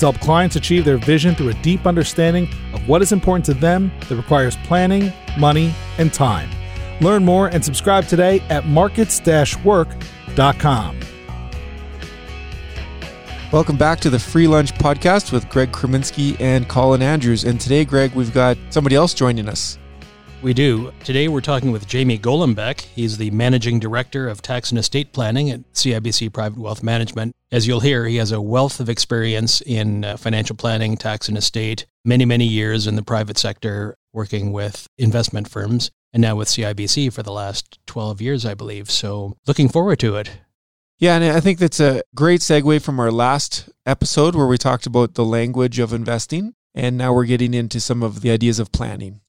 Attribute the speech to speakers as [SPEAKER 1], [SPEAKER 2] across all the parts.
[SPEAKER 1] help clients achieve their vision through a deep understanding of what is important to them that requires planning, money, and time. Learn more and subscribe today at markets work.com.
[SPEAKER 2] Welcome back to the Free Lunch Podcast with Greg Kreminsky and Colin Andrews. And today, Greg, we've got somebody else joining us.
[SPEAKER 3] We do. Today we're talking with Jamie Golombek. He's the Managing Director of Tax and Estate Planning at CIBC Private Wealth Management. As you'll hear, he has a wealth of experience in uh, financial planning, tax and estate, many, many years in the private sector working with investment firms, and now with CIBC for the last 12 years, I believe. So looking forward to it.
[SPEAKER 2] Yeah, and I think that's a great segue from our last episode where we talked about the language of investing. And now we're getting into some of the ideas of planning.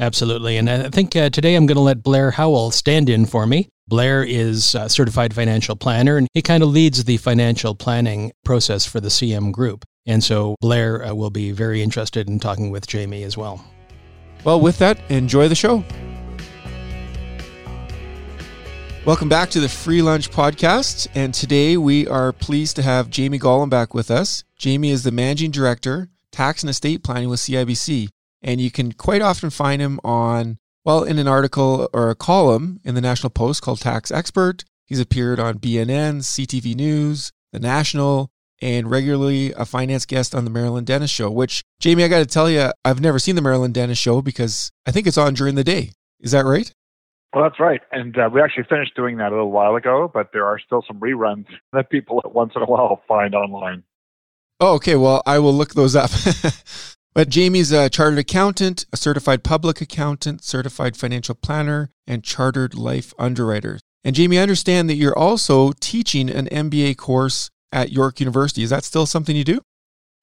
[SPEAKER 3] Absolutely. And I think uh, today I'm going to let Blair Howell stand in for me. Blair is a certified financial planner and he kind of leads the financial planning process for the CM group. And so Blair uh, will be very interested in talking with Jamie as well.
[SPEAKER 2] Well, with that, enjoy the show. Welcome back to the Free Lunch Podcast. And today we are pleased to have Jamie Golombek with us. Jamie is the Managing Director, Tax and Estate Planning with CIBC. And you can quite often find him on, well, in an article or a column in the National Post called Tax Expert. He's appeared on BNN, CTV News, The National, and regularly a finance guest on the Marilyn Denis Show, which, Jamie, I got to tell you, I've never seen the Marilyn Denis Show because I think it's on during the day. Is that right?
[SPEAKER 4] Well, that's right. And uh, we actually finished doing that a little while ago, but there are still some reruns that people once in a while find online.
[SPEAKER 2] Oh, okay. Well, I will look those up. But Jamie's a chartered accountant, a certified public accountant, certified financial planner, and chartered life underwriter. And Jamie, I understand that you're also teaching an MBA course at York University. Is that still something you do?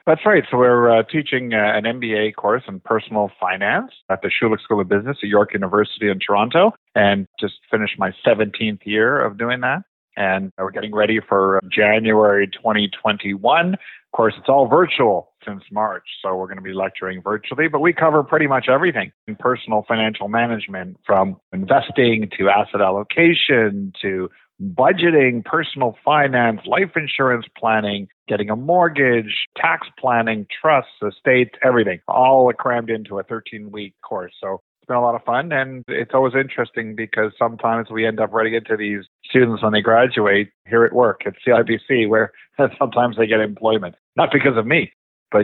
[SPEAKER 4] That's right. So we're uh, teaching uh, an MBA course in personal finance at the Schulich School of Business at York University in Toronto, and just finished my 17th year of doing that. And we're getting ready for January 2021. Of course, it's all virtual since March. So we're going to be lecturing virtually, but we cover pretty much everything in personal financial management from investing to asset allocation to budgeting, personal finance, life insurance planning, getting a mortgage, tax planning, trusts, estates, everything, all crammed into a 13 week course. So it's been a lot of fun and it's always interesting because sometimes we end up running into these students when they graduate here at work at CIBC where sometimes they get employment. Not because of me,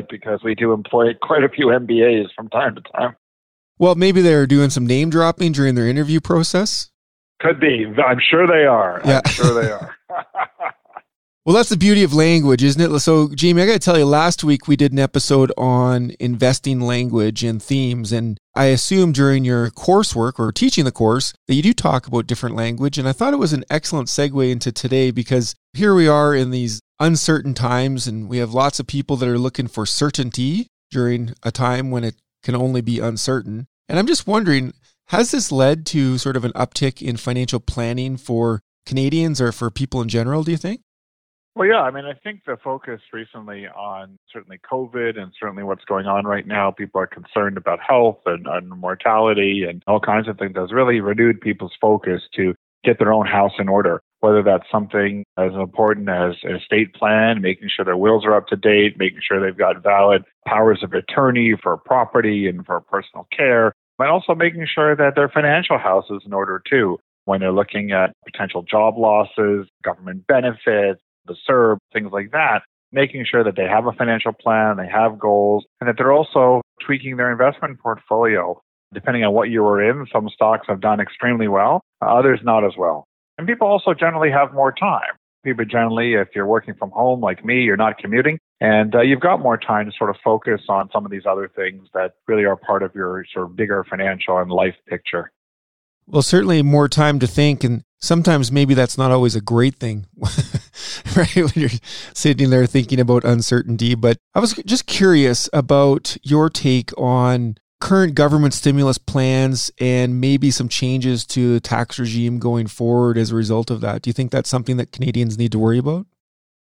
[SPEAKER 4] because we do employ quite a few MBAs from time to time.
[SPEAKER 2] Well, maybe they're doing some name dropping during their interview process.
[SPEAKER 4] Could be. I'm sure they are. Yeah. I'm sure they are.
[SPEAKER 2] well, that's the beauty of language, isn't it? So, Jamie, I got to tell you, last week we did an episode on investing language and themes. And I assume during your coursework or teaching the course that you do talk about different language. And I thought it was an excellent segue into today because here we are in these uncertain times, and we have lots of people that are looking for certainty during a time when it can only be uncertain. And I'm just wondering, has this led to sort of an uptick in financial planning for Canadians or for people in general, do you think?
[SPEAKER 4] Well, yeah. I mean, I think the focus recently on certainly COVID and certainly what's going on right now, people are concerned about health and, and mortality and all kinds of things, has really renewed people's focus to get their own house in order whether that's something as important as an estate plan, making sure their wills are up to date, making sure they've got valid powers of attorney for property and for personal care, but also making sure that their financial house is in order too when they're looking at potential job losses, government benefits, the CERB, things like that, making sure that they have a financial plan, they have goals, and that they're also tweaking their investment portfolio. Depending on what you were in, some stocks have done extremely well, others not as well. And people also generally have more time. People generally, if you're working from home like me, you're not commuting, and uh, you've got more time to sort of focus on some of these other things that really are part of your sort of bigger financial and life picture.
[SPEAKER 2] Well, certainly more time to think, and sometimes maybe that's not always a great thing, right? When you're sitting there thinking about uncertainty. But I was just curious about your take on current government stimulus plans and maybe some changes to the tax regime going forward as a result of that? Do you think that's something that Canadians need to worry about?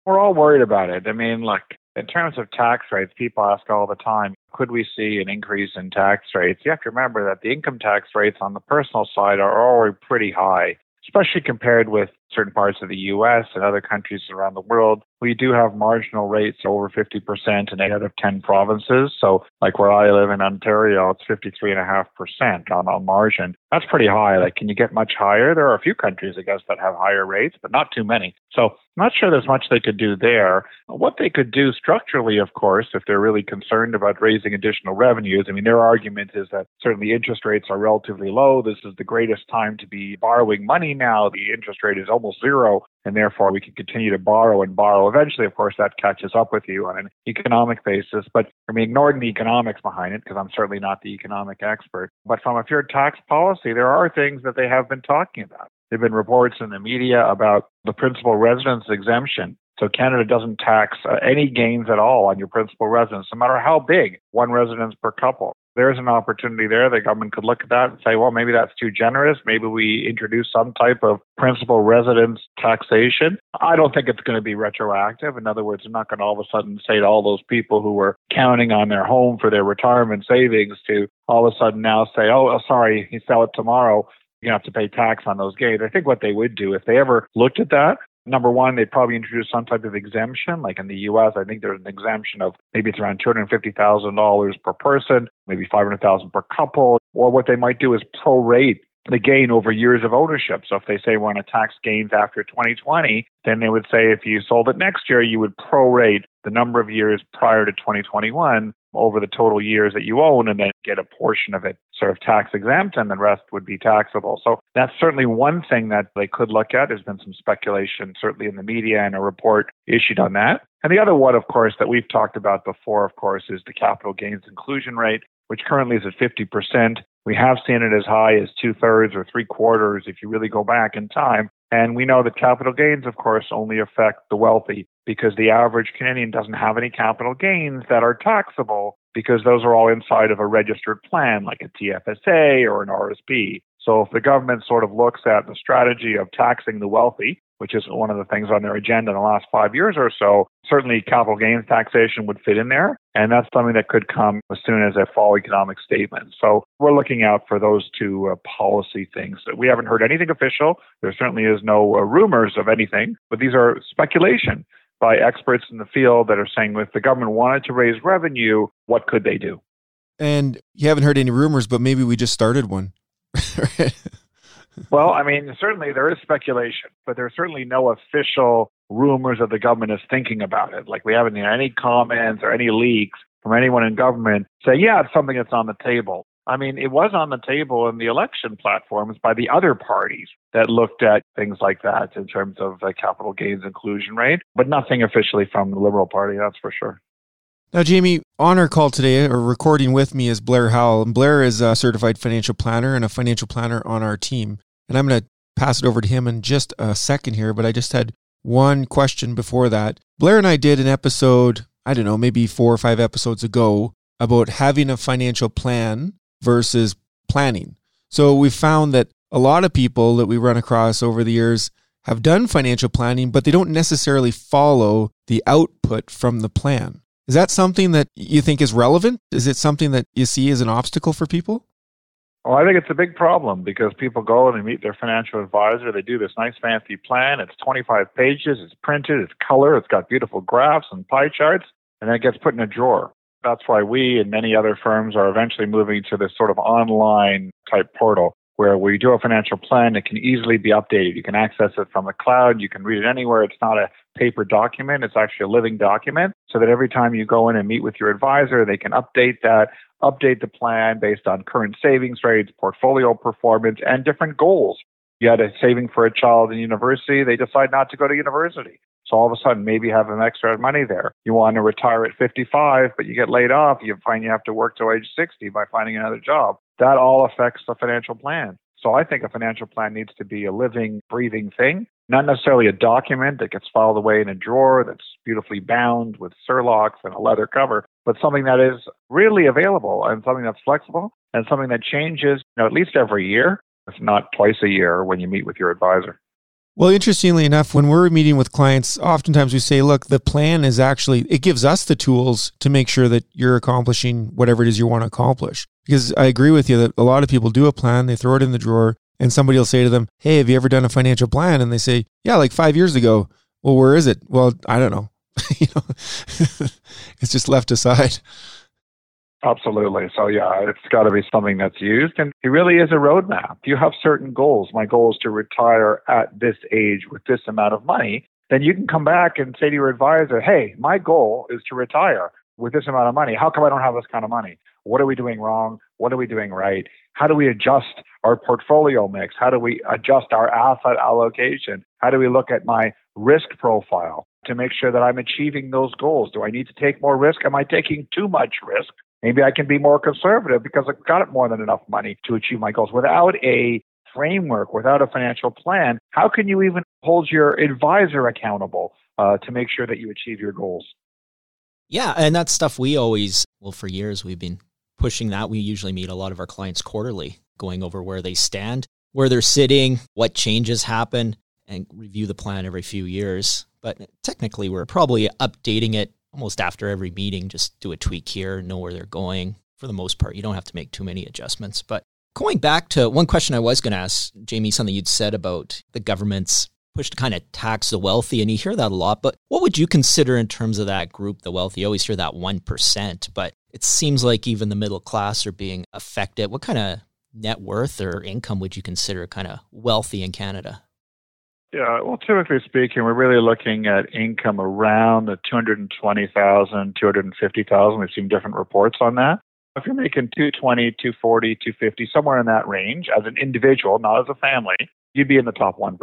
[SPEAKER 4] We're all worried about it. I mean, look, in terms of tax rates, people ask all the time, could we see an increase in tax rates? You have to remember that the income tax rates on the personal side are already pretty high, especially compared with certain parts of the US and other countries around the world. We do have marginal rates over 50% in 8 out of 10 provinces. So, like where I live in Ontario, it's 53.5% on, on margin. That's pretty high. Like, can you get much higher? There are a few countries, I guess, that have higher rates, but not too many. So, I'm not sure there's much they could do there. What they could do structurally, of course, if they're really concerned about raising additional revenues, I mean, their argument is that certainly interest rates are relatively low. This is the greatest time to be borrowing money now. The interest rate is almost zero and therefore we can continue to borrow and borrow. Eventually, of course, that catches up with you on an economic basis. But I mean, ignoring the economics behind it, because I'm certainly not the economic expert. But from a pure tax policy, there are things that they have been talking about. There have been reports in the media about the principal residence exemption. So Canada doesn't tax uh, any gains at all on your principal residence, no matter how big, one residence per couple there's an opportunity there. The government could look at that and say, well, maybe that's too generous. Maybe we introduce some type of principal residence taxation. I don't think it's going to be retroactive. In other words, I'm not going to all of a sudden say to all those people who were counting on their home for their retirement savings to all of a sudden now say, oh, oh sorry, you sell it tomorrow you have to pay tax on those gains. I think what they would do if they ever looked at that, number one, they'd probably introduce some type of exemption. Like in the U.S., I think there's an exemption of maybe it's around two hundred fifty thousand dollars per person, maybe five hundred thousand per couple. Or what they might do is prorate the gain over years of ownership. So if they say we want to tax gains after 2020, then they would say if you sold it next year, you would prorate the number of years prior to 2021 over the total years that you own and then get a portion of it sort of tax exempt and the rest would be taxable. So that's certainly one thing that they could look at. There's been some speculation, certainly in the media and a report issued on that. And the other one, of course, that we've talked about before, of course, is the capital gains inclusion rate, which currently is at 50%. We have seen it as high as two thirds or three quarters if you really go back in time. And we know that capital gains, of course, only affect the wealthy because the average Canadian doesn't have any capital gains that are taxable because those are all inside of a registered plan like a TFSA or an RSP. So if the government sort of looks at the strategy of taxing the wealthy, which is one of the things on their agenda in the last five years or so, certainly capital gains taxation would fit in there. And that's something that could come as soon as a fall economic statement. So we're looking out for those two uh, policy things. We haven't heard anything official. There certainly is no uh, rumors of anything, but these are speculation by experts in the field that are saying if the government wanted to raise revenue, what could they do?
[SPEAKER 2] And you haven't heard any rumors, but maybe we just started one.
[SPEAKER 4] well, I mean, certainly there is speculation, but there's certainly no official rumors that the government is thinking about it. Like we haven't had any comments or any leaks from anyone in government say, yeah, it's something that's on the table. I mean, it was on the table in the election platforms by the other parties that looked at things like that in terms of the capital gains inclusion rate, but nothing officially from the Liberal Party, that's for sure.
[SPEAKER 2] Now, Jamie, on our call today, or recording with me, is Blair Howell. And Blair is a certified financial planner and a financial planner on our team. And I'm going to pass it over to him in just a second here, but I just had one question before that. Blair and I did an episode, I don't know, maybe four or five episodes ago, about having a financial plan versus planning. So we found that a lot of people that we run across over the years have done financial planning, but they don't necessarily follow the output from the plan. Is that something that you think is relevant? Is it something that you see as an obstacle for people?
[SPEAKER 4] Well, I think it's a big problem because people go and they meet their financial advisor. They do this nice fancy plan. It's 25 pages. It's printed. It's color. It's got beautiful graphs and pie charts. And then it gets put in a drawer. That's why we and many other firms are eventually moving to this sort of online type portal where we do a financial plan. It can easily be updated. You can access it from the cloud. You can read it anywhere. It's not a paper document. It's actually a living document so that every time you go in and meet with your advisor, they can update that, update the plan based on current savings rates, portfolio performance, and different goals. You had a saving for a child in university. They decide not to go to university. So all of a sudden, maybe you have an extra money there. You want to retire at 55, but you get laid off. You find you have to work till age 60 by finding another job. That all affects the financial plan. So I think a financial plan needs to be a living, breathing thing, not necessarily a document that gets filed away in a drawer that's beautifully bound with Cerlox and a leather cover. but something that is really available and something that's flexible and something that changes you know, at least every year, if not twice a year when you meet with your advisor.
[SPEAKER 2] Well, interestingly enough, when we're meeting with clients, oftentimes we say, look, the plan is actually, it gives us the tools to make sure that you're accomplishing whatever it is you want to accomplish. Because I agree with you that a lot of people do a plan, they throw it in the drawer, and somebody will say to them, Hey, have you ever done a financial plan? And they say, Yeah, like five years ago. Well, where is it? Well, I don't know. you know, it's just left aside.
[SPEAKER 4] Absolutely. So yeah, it's got to be something that's used, and it really is a roadmap. You have certain goals. My goal is to retire at this age with this amount of money. Then you can come back and say to your advisor, "Hey, my goal is to retire with this amount of money. How come I don't have this kind of money? What are we doing wrong? What are we doing right? How do we adjust our portfolio mix? How do we adjust our asset allocation? How do we look at my risk profile to make sure that I'm achieving those goals? Do I need to take more risk? Am I taking too much risk? Maybe I can be more conservative because I've got more than enough money to achieve my goals. Without a framework, without a financial plan, how can you even hold your advisor accountable uh, to make sure that you achieve your goals?
[SPEAKER 5] Yeah, and that's stuff we always, well, for years we've been pushing that. We usually meet a lot of our clients quarterly, going over where they stand, where they're sitting, what changes happen, and review the plan every few years. But technically, we're probably updating it almost after every meeting, just do a tweak here, know where they're going. For the most part, you don't have to make too many adjustments. But going back to one question I was going to ask, Jamie, something you'd said about the government's push to kind of tax the wealthy, and you hear that a lot. But what would you consider in terms of that group, the wealthy? You always hear that 1%, but it seems like even the middle class are being affected. What kind of net worth or income would you consider kind of wealthy in Canada?
[SPEAKER 4] Yeah, well, typically speaking, we're really looking at income around the 220,000, 250,000. We've seen different reports on that. If you're making 220, 240, 250, somewhere in that range as an individual, not as a family, you'd be in the top 1%.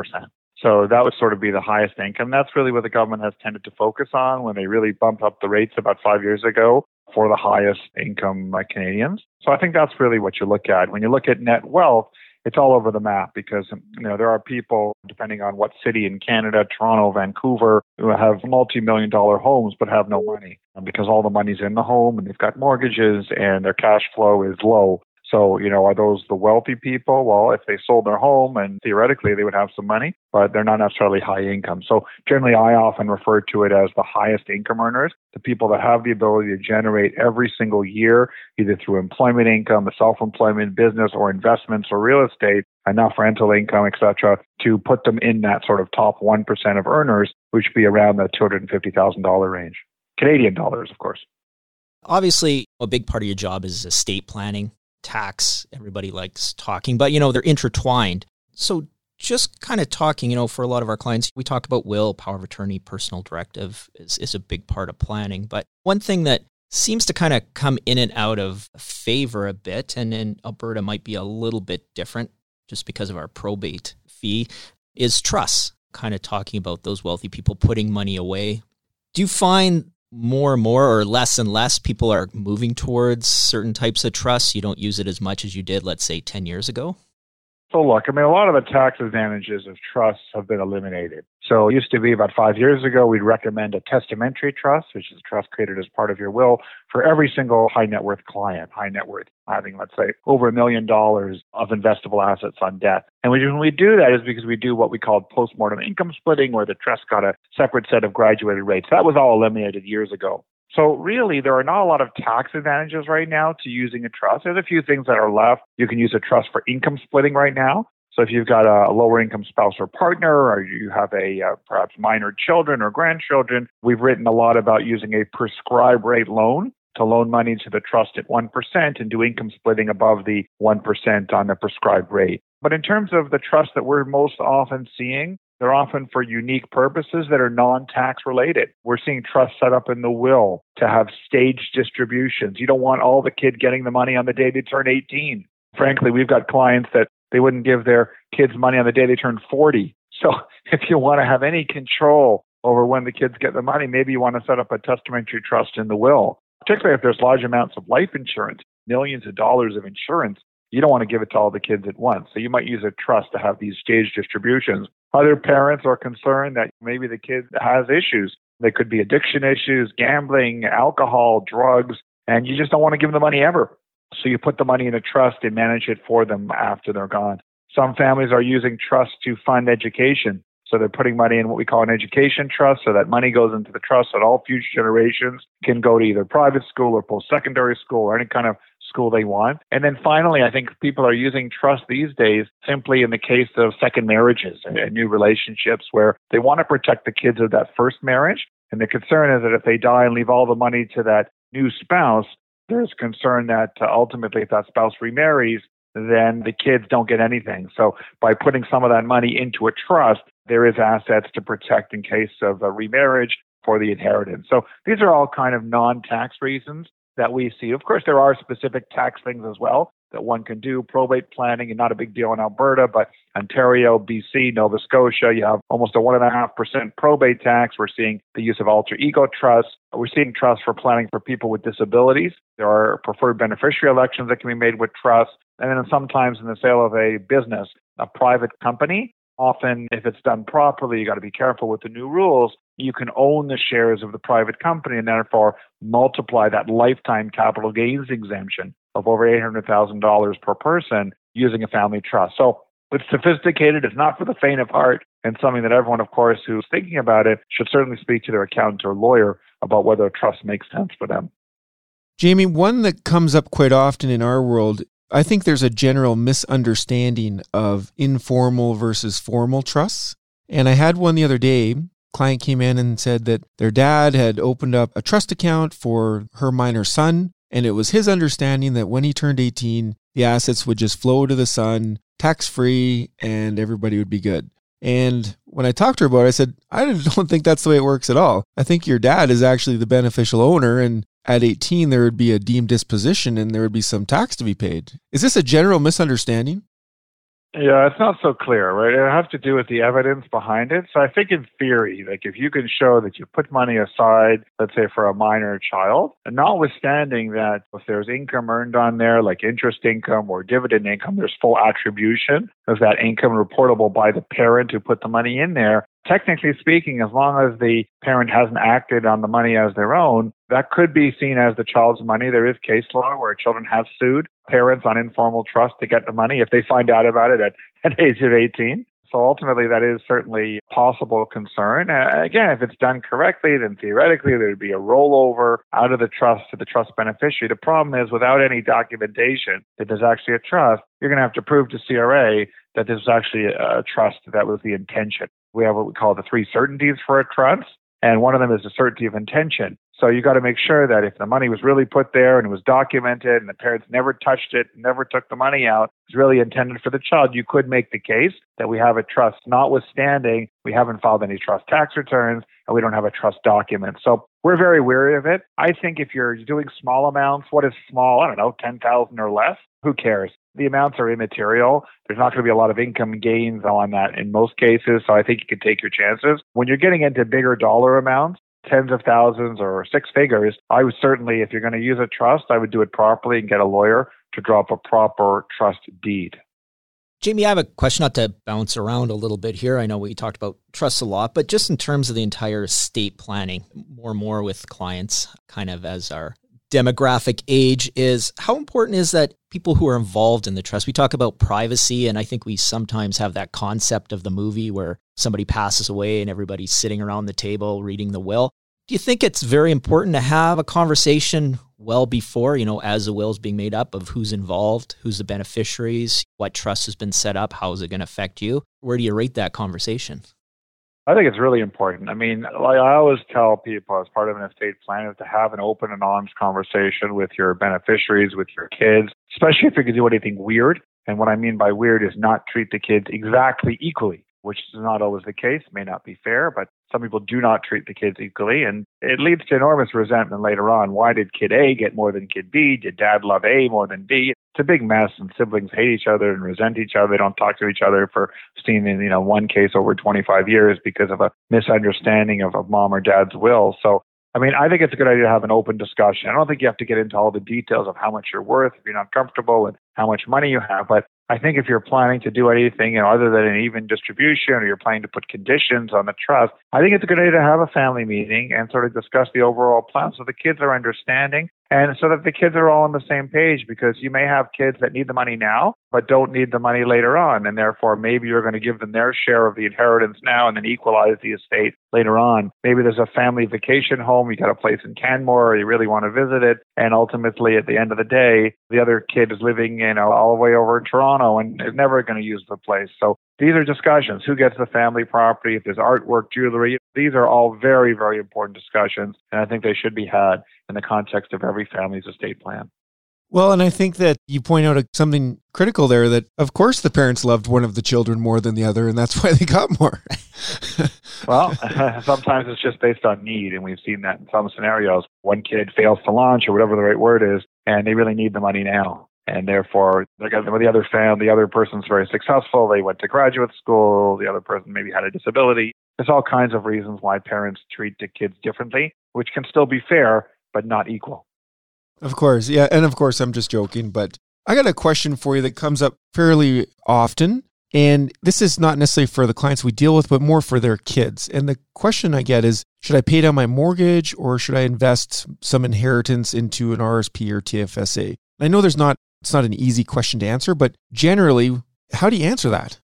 [SPEAKER 4] So that would sort of be the highest income. That's really what the government has tended to focus on when they really bumped up the rates about five years ago for the highest income uh, Canadians. So I think that's really what you look at. When you look at net wealth, it's all over the map because you know there are people depending on what city in Canada, Toronto, Vancouver, who have multi-million dollar homes but have no money because all the money's in the home and they've got mortgages and their cash flow is low. So, you know, are those the wealthy people? Well, if they sold their home and theoretically they would have some money, but they're not necessarily high income. So generally I often refer to it as the highest income earners, the people that have the ability to generate every single year, either through employment income, self-employment, business or investments or real estate, enough rental income, etc., to put them in that sort of top 1% of earners, which would be around the $250,000 range. Canadian dollars, of course.
[SPEAKER 5] Obviously, a big part of your job is estate planning tax. Everybody likes talking, but you know, they're intertwined. So just kind of talking, you know, for a lot of our clients, we talk about will, power of attorney, personal directive is, is a big part of planning. But one thing that seems to kind of come in and out of favor a bit, and in Alberta might be a little bit different just because of our probate fee, is trust. Kind of talking about those wealthy people putting money away. Do you find more and more or less and less people are moving towards certain types of trusts. You don't use it as much as you did, let's say, 10 years ago?
[SPEAKER 4] So, look, I mean, a lot of the tax advantages of trusts have been eliminated. So, it used to be about five years ago, we'd recommend a testamentary trust, which is a trust created as part of your will for every single high net worth client, high net worth having, let's say, over a million dollars of investable assets on death. And when we do that is because we do what we call postmortem income splitting, where the trust got a separate set of graduated rates. That was all eliminated years ago. So really, there are not a lot of tax advantages right now to using a trust. There's a few things that are left. You can use a trust for income splitting right now. So if you've got a lower income spouse or partner, or you have a uh, perhaps minor children or grandchildren, we've written a lot about using a prescribed rate loan to loan money to the trust at 1% and do income splitting above the 1% on the prescribed rate. But in terms of the trust that we're most often seeing, they're often for unique purposes that are non tax related. We're seeing trusts set up in the will to have staged distributions. You don't want all the kid getting the money on the day they turn 18. Frankly, we've got clients that they wouldn't give their kids money on the day they turn 40. So if you want to have any control over when the kids get the money, maybe you want to set up a testamentary trust in the will, particularly if there's large amounts of life insurance, millions of dollars of insurance you don't want to give it to all the kids at once. So you might use a trust to have these staged distributions. Other parents are concerned that maybe the kid has issues. They could be addiction issues, gambling, alcohol, drugs, and you just don't want to give them the money ever. So you put the money in a trust and manage it for them after they're gone. Some families are using trust to fund education. So they're putting money in what we call an education trust so that money goes into the trust that all future generations can go to either private school or post secondary school or any kind of school they want. And then finally, I think people are using trust these days simply in the case of second marriages and, and new relationships where they want to protect the kids of that first marriage. And the concern is that if they die and leave all the money to that new spouse, there's concern that uh, ultimately, if that spouse remarries, then the kids don't get anything. So by putting some of that money into a trust, there is assets to protect in case of a remarriage for the inheritance. So these are all kind of non-tax reasons that we see. Of course, there are specific tax things as well that one can do. Probate planning and not a big deal in Alberta, but Ontario, BC, Nova Scotia, you have almost a one and a half percent probate tax. We're seeing the use of alter ego trusts. We're seeing trusts for planning for people with disabilities. There are preferred beneficiary elections that can be made with trusts. And then sometimes in the sale of a business, a private company, often if it's done properly, you got to be careful with the new rules. You can own the shares of the private company and therefore multiply that lifetime capital gains exemption of over $800,000 per person using a family trust. So it's sophisticated. It's not for the faint of heart and something that everyone, of course, who's thinking about it should certainly speak to their accountant or lawyer about whether a trust makes sense for them.
[SPEAKER 2] Jamie, one that comes up quite often in our world I think there's a general misunderstanding of informal versus formal trusts. And I had one the other day. Client came in and said that their dad had opened up a trust account for her minor son. And it was his understanding that when he turned 18, the assets would just flow to the son, tax free, and everybody would be good. And when I talked to her about it, I said, I don't think that's the way it works at all. I think your dad is actually the beneficial owner, and at 18 there would be a deemed disposition and there would be some tax to be paid. Is this a general misunderstanding?
[SPEAKER 4] Yeah, it's not so clear, right? It has to do with the evidence behind it. So I think in theory, like if you can show that you put money aside, let's say for a minor child, and notwithstanding that if there's income earned on there, like interest income or dividend income, there's full attribution of that income reportable by the parent who put the money in there, technically speaking, as long as the parent hasn't acted on the money as their own, that could be seen as the child's money. There is case law where children have sued parents on informal trust to get the money if they find out about it at an age of 18. So ultimately, that is certainly a possible concern. Uh, again, if it's done correctly, then theoretically there'd be a rollover out of the trust to the trust beneficiary. The problem is, without any documentation that there's actually a trust, you're going to have to prove to CRA that this was actually a trust that was the intention. We have what we call the three certainties for a trust, and one of them is the certainty of intention. So you got to make sure that if the money was really put there and it was documented and the parents never touched it, never took the money out, it's really intended for the child, you could make the case that we have a trust, notwithstanding we haven't filed any trust tax returns and we don't have a trust document. So we're very wary of it. I think if you're doing small amounts, what is small? I don't know, 10,000 or less. Who cares? The amounts are immaterial. There's not going to be a lot of income gains on that in most cases. So I think you can take your chances. When you're getting into bigger dollar amounts, tens of thousands or six figures, I would certainly, if you're going to use a trust, I would do it properly and get a lawyer to draw up a proper trust deed.
[SPEAKER 5] Jamie, I have a question not to bounce around a little bit here. I know we talked about trusts a lot, but just in terms of the entire estate planning, more and more with clients, kind of as our demographic age is how important is that people who are involved in the trust? We talk about privacy and i think we sometimes have that concept of the movie where somebody passes away and everybody's sitting around the table reading the will. Do you think it's very important to have a conversation well before you know as the will is being made up of who's involved who's the beneficiaries what trust has been set up how is it going to affect you? Where do you rate that conversation
[SPEAKER 4] I think it's really important. I mean, like I always tell people as part of an estate plan is to have an open and honest conversation with your beneficiaries, with your kids, especially if you can do anything weird. And what I mean by weird is not treat the kids exactly equally which is not always the case, may not be fair, but some people do not treat the kids equally, and it leads to enormous resentment later on. Why did kid A get more than kid B? Did dad love A more than B? It's a big mess, and siblings hate each other and resent each other. They don't talk to each other for seen in you know one case over 25 years because of a misunderstanding of, of mom or dad's will. So I mean, I think it's a good idea to have an open discussion. I don't think you have to get into all the details of how much you're worth if you're not comfortable and how much money you have, but I think if you're planning to do anything you know, other than an even distribution or you're planning to put conditions on the trust, I think it's a good idea to have a family meeting and sort of discuss the overall plan so the kids are understanding and so that the kids are all on the same page because you may have kids that need the money now but don't need the money later on. And therefore maybe you're going to give them their share of the inheritance now and then equalize the estate later on. Maybe there's a family vacation home you got a place in canmore you really want to visit it. And ultimately at the end of the day the other kid is living you uh, know all the way over in toronto and is never going to use the place. So these are discussions. Who gets the family property? If there's artwork, jewelry, these are all very, very important discussions. And I think they should be had in the context of every family's estate plan.
[SPEAKER 2] Well, and I think that you point out something critical there that, of course, the parents loved one of the children more than the other, and that's why they got more.
[SPEAKER 4] well, sometimes it's just based on need, and we've seen that in some scenarios. One kid fails to launch, or whatever the right word is, and they really need the money now and therefore got uh, the other fan, the other person's very successful. They went to graduate school. The other person maybe had a disability. There's all kinds of reasons why parents treat the kids differently, which can still be fair but not equal.
[SPEAKER 2] Of course, yeah, and of course I'm just joking, but I got a question for you that comes up fairly often. And this is not necessarily for the clients we deal with, but more for their kids. And the question I get is should I pay down my mortgage or should I invest some inheritance into an RSP or TFSA? I know there's not it's not an easy question to answer, but generally, how do you answer that?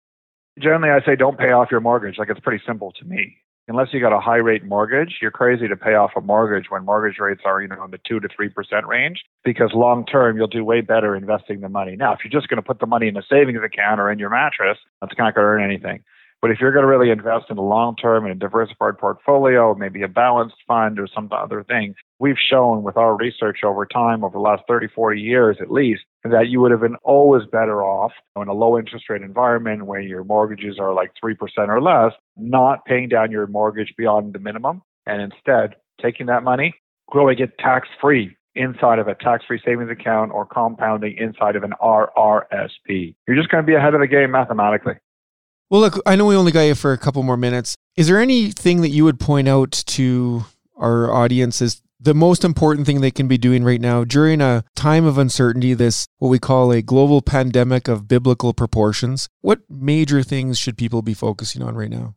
[SPEAKER 4] Generally, I say don't pay off your mortgage. Like it's pretty simple to me. Unless you got a high rate mortgage, you're crazy to pay off a mortgage when mortgage rates are, you know, in the two to three percent range. Because long term, you'll do way better investing the money. Now, if you're just going to put the money in a savings account or in your mattress, that's not going to earn anything. But if you're going to really invest in the long term in a diversified portfolio, maybe a balanced fund or some other thing, we've shown with our research over time, over the last 30, 40 years at least, that you would have been always better off in a low interest rate environment where your mortgages are like 3% or less, not paying down your mortgage beyond the minimum, and instead taking that money, growing it tax free inside of a tax free savings account or compounding inside of an RRSP. You're just going to be ahead of the game mathematically.
[SPEAKER 2] Well, look, I know we only got you for a couple more minutes. Is there anything that you would point out to our audience as the most important thing they can be doing right now during a time of uncertainty, this what we call a global pandemic of biblical proportions? What major things should people be focusing on right now?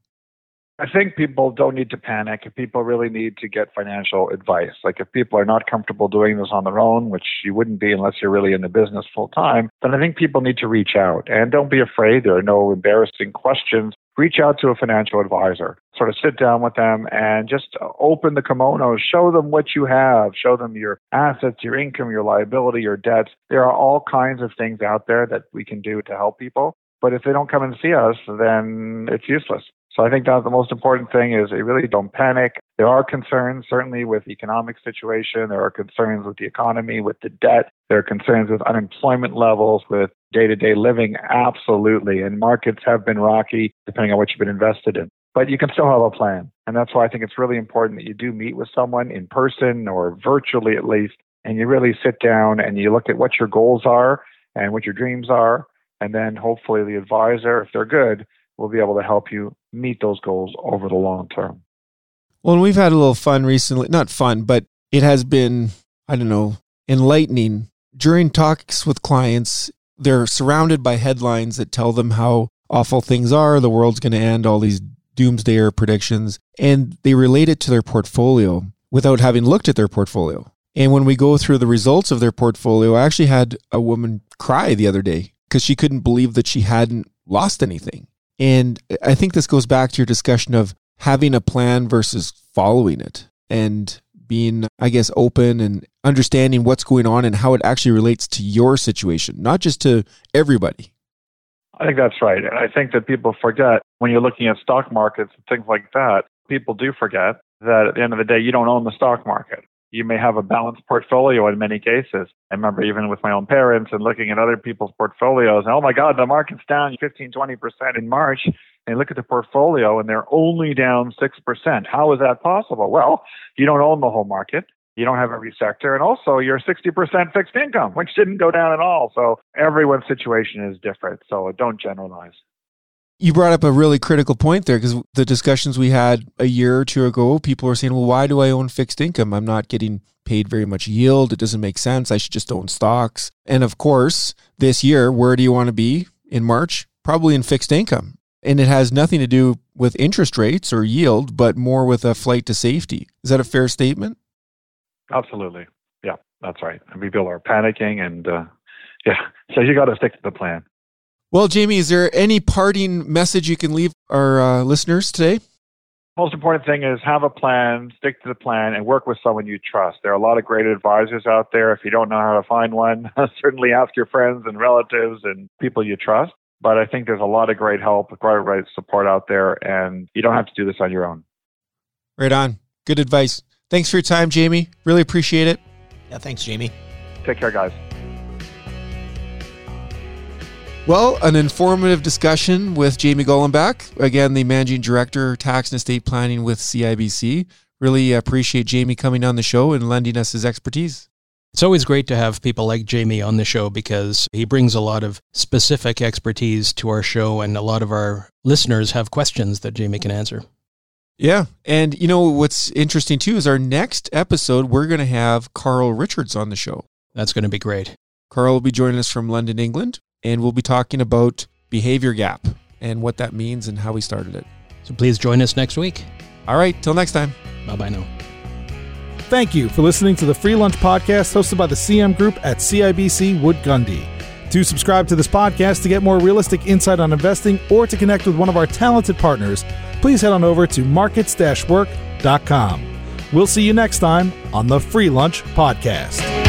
[SPEAKER 4] I think people don't need to panic. People really need to get financial advice. Like if people are not comfortable doing this on their own, which you wouldn't be unless you're really in the business full time, then I think people need to reach out. And don't be afraid. There are no embarrassing questions. Reach out to a financial advisor. Sort of sit down with them and just open the kimono. Show them what you have. Show them your assets, your income, your liability, your debts. There are all kinds of things out there that we can do to help people. But if they don't come and see us, then it's useless. So I think that the most important thing is they really don't panic. There are concerns, certainly with the economic situation. There are concerns with the economy, with the debt. There are concerns with unemployment levels, with day to day living. Absolutely. And markets have been rocky depending on what you've been invested in. But you can still have a plan. And that's why I think it's really important that you do meet with someone in person or virtually at least, and you really sit down and you look at what your goals are and what your dreams are. And then hopefully the advisor, if they're good, will be able to help you meet those goals over the long term.
[SPEAKER 2] Well, we've had a little fun recently, not fun, but it has been, I don't know, enlightening. During talks with clients, they're surrounded by headlines that tell them how awful things are, the world's going to end, all these doomsdayer predictions, and they relate it to their portfolio without having looked at their portfolio. And when we go through the results of their portfolio, I actually had a woman cry the other day because she couldn't believe that she hadn't lost anything. And I think this goes back to your discussion of having a plan versus following it and being, I guess, open and understanding what's going on and how it actually relates to your situation, not just to everybody.
[SPEAKER 4] I think that's right. And I think that people forget when you're looking at stock markets and things like that, people do forget that at the end of the day, you don't own the stock market you may have a balanced portfolio in many cases. I remember even with my own parents and looking at other people's portfolios, and oh my God, the market's down 15, 20% in March. And look at the portfolio and they're only down 6%. How is that possible? Well, you don't own the whole market. You don't have every sector. And also, you're 60% fixed income, which didn't go down at all. So everyone's situation is different. So don't generalize.
[SPEAKER 2] You brought up a really critical point there because the discussions we had a year or two ago, people were saying, well, why do I own fixed income? I'm not getting paid very much yield. It doesn't make sense. I should just own stocks. And of course, this year, where do you want to be in March? Probably in fixed income. And it has nothing to do with interest rates or yield, but more with a flight to safety. Is that a fair statement?
[SPEAKER 4] Absolutely. Yeah, that's right. And people are panicking and, uh, yeah, so you got to stick to the plan.
[SPEAKER 2] Well, Jamie, is there any parting message you can leave our uh, listeners today?
[SPEAKER 4] Most important thing is have a plan, stick to the plan, and work with someone you trust. There are a lot of great advisors out there. If you don't know how to find one, certainly ask your friends and relatives and people you trust. But I think there's a lot of great help, great support out there, and you don't have to do this on your own.
[SPEAKER 2] Right on. Good advice. Thanks for your time, Jamie. Really appreciate it.
[SPEAKER 5] Yeah, thanks, Jamie.
[SPEAKER 4] Take care, guys.
[SPEAKER 2] Well, an informative discussion with Jamie Golombek, again, the managing director, tax and estate planning with CIBC. Really appreciate Jamie coming on the show and lending us his expertise.
[SPEAKER 3] It's always great to have people like Jamie on the show because he brings a lot of specific expertise to our show, and a lot of our listeners have questions that Jamie can answer.
[SPEAKER 2] Yeah. And you know what's interesting too is our next episode, we're going to have Carl Richards on the show.
[SPEAKER 3] That's going to be great.
[SPEAKER 2] Carl will be joining us from London, England, and we'll be talking about behavior gap and what that means and how we started it.
[SPEAKER 3] So please join us next week.
[SPEAKER 2] All right. Till next time.
[SPEAKER 3] Bye bye now.
[SPEAKER 1] Thank you for listening to the Free Lunch Podcast hosted by the CM Group at CIBC Wood Gundy. To subscribe to this podcast to get more realistic insight on investing or to connect with one of our talented partners, please head on over to markets-work.com. We'll see you next time on the Free Lunch Podcast.